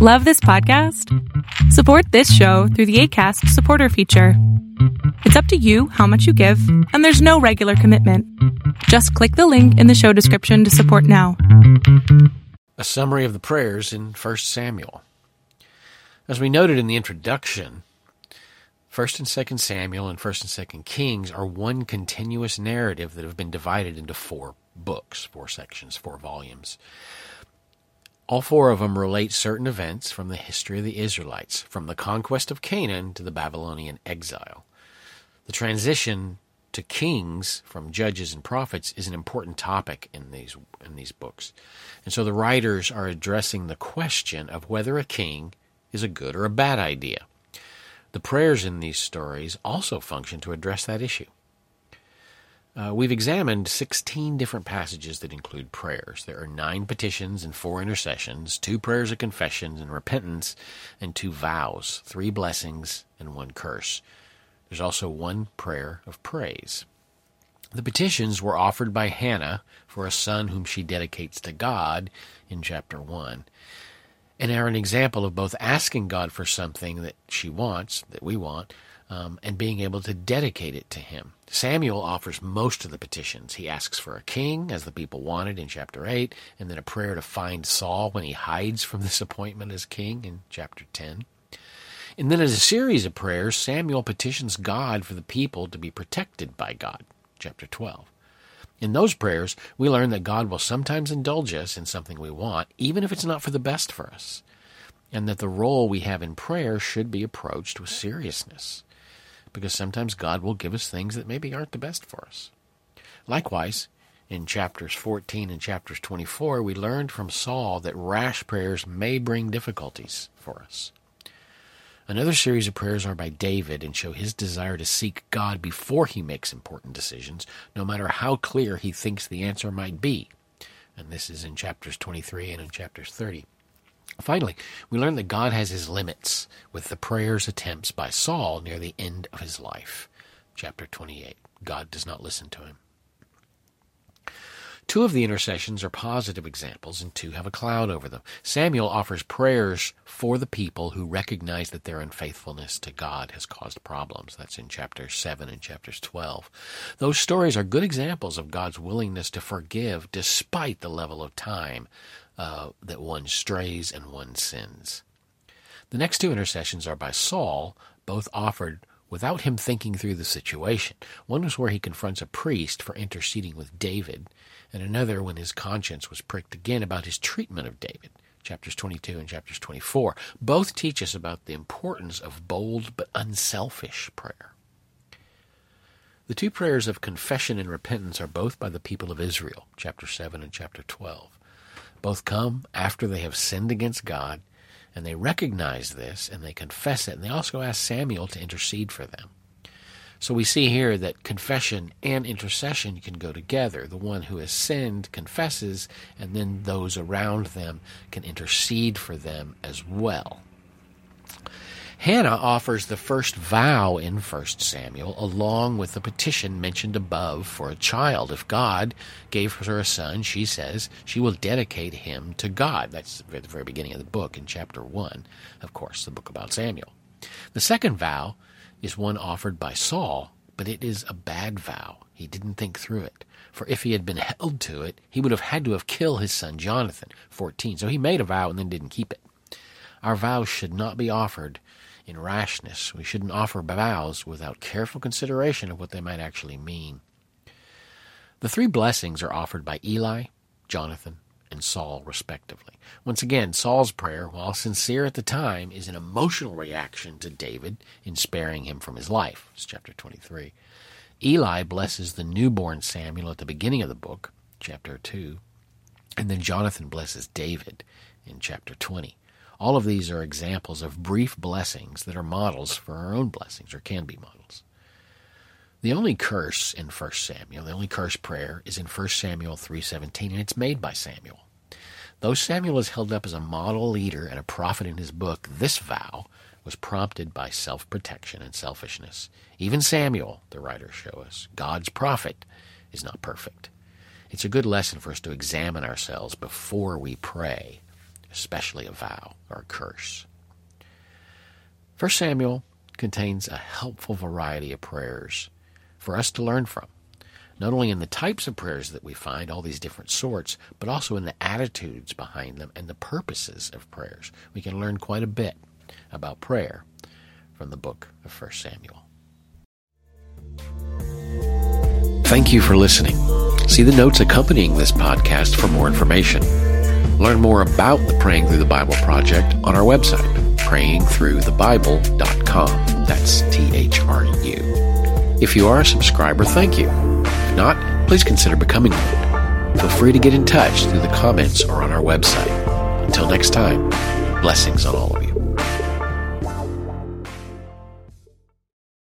Love this podcast? Support this show through the ACAST supporter feature. It's up to you how much you give, and there's no regular commitment. Just click the link in the show description to support now. A summary of the prayers in 1 Samuel. As we noted in the introduction, 1st and 2nd Samuel and 1st and 2nd Kings are one continuous narrative that have been divided into four books, four sections, four volumes. All four of them relate certain events from the history of the Israelites, from the conquest of Canaan to the Babylonian exile. The transition to kings from judges and prophets is an important topic in these in these books. And so the writers are addressing the question of whether a king is a good or a bad idea. The prayers in these stories also function to address that issue. Uh, we've examined 16 different passages that include prayers. There are nine petitions and four intercessions, two prayers of confession and repentance, and two vows, three blessings and one curse. There's also one prayer of praise. The petitions were offered by Hannah for a son whom she dedicates to God in chapter 1, and are an example of both asking God for something that she wants, that we want, um, and being able to dedicate it to him. Samuel offers most of the petitions. He asks for a king, as the people wanted in chapter 8, and then a prayer to find Saul when he hides from this appointment as king in chapter 10. And then, as a series of prayers, Samuel petitions God for the people to be protected by God, chapter 12. In those prayers, we learn that God will sometimes indulge us in something we want, even if it's not for the best for us, and that the role we have in prayer should be approached with seriousness because sometimes God will give us things that maybe aren't the best for us. Likewise, in chapters 14 and chapters 24, we learned from Saul that rash prayers may bring difficulties for us. Another series of prayers are by David and show his desire to seek God before he makes important decisions, no matter how clear he thinks the answer might be. And this is in chapters 23 and in chapters 30. Finally, we learn that God has his limits with the prayers attempts by Saul near the end of his life. Chapter 28. God does not listen to him. Two of the intercessions are positive examples, and two have a cloud over them. Samuel offers prayers for the people who recognize that their unfaithfulness to God has caused problems. That's in chapter 7 and chapters 12. Those stories are good examples of God's willingness to forgive despite the level of time uh, that one strays and one sins. The next two intercessions are by Saul, both offered without him thinking through the situation. One was where he confronts a priest for interceding with David, and another when his conscience was pricked again about his treatment of David. Chapters 22 and chapters 24. Both teach us about the importance of bold but unselfish prayer. The two prayers of confession and repentance are both by the people of Israel, chapter 7 and chapter 12. Both come after they have sinned against God, and they recognize this and they confess it, and they also ask Samuel to intercede for them. So we see here that confession and intercession can go together. The one who has sinned confesses, and then those around them can intercede for them as well. Hannah offers the first vow in 1 Samuel, along with the petition mentioned above for a child. If God gave her a son, she says she will dedicate him to God. That's at the very beginning of the book in chapter 1, of course, the book about Samuel. The second vow is one offered by Saul, but it is a bad vow. He didn't think through it. For if he had been held to it, he would have had to have killed his son Jonathan, 14. So he made a vow and then didn't keep it. Our vows should not be offered in rashness. We shouldn't offer vows without careful consideration of what they might actually mean. The three blessings are offered by Eli, Jonathan, and Saul, respectively. Once again, Saul's prayer, while sincere at the time, is an emotional reaction to David in sparing him from his life. It's chapter 23. Eli blesses the newborn Samuel at the beginning of the book, chapter 2, and then Jonathan blesses David in chapter 20. All of these are examples of brief blessings that are models for our own blessings, or can be models. The only curse in 1 Samuel, the only curse prayer, is in 1 Samuel 3.17, and it's made by Samuel. Though Samuel is held up as a model leader and a prophet in his book, this vow was prompted by self-protection and selfishness. Even Samuel, the writers show us, God's prophet, is not perfect. It's a good lesson for us to examine ourselves before we pray especially a vow or a curse. 1 Samuel contains a helpful variety of prayers for us to learn from, not only in the types of prayers that we find, all these different sorts, but also in the attitudes behind them and the purposes of prayers. We can learn quite a bit about prayer from the book of 1 Samuel. Thank you for listening. See the notes accompanying this podcast for more information. Learn more about the Praying Through the Bible project on our website, prayingthruthebible.com. That's T H R U. If you are a subscriber, thank you. If not, please consider becoming one. Feel free to get in touch through the comments or on our website. Until next time, blessings on all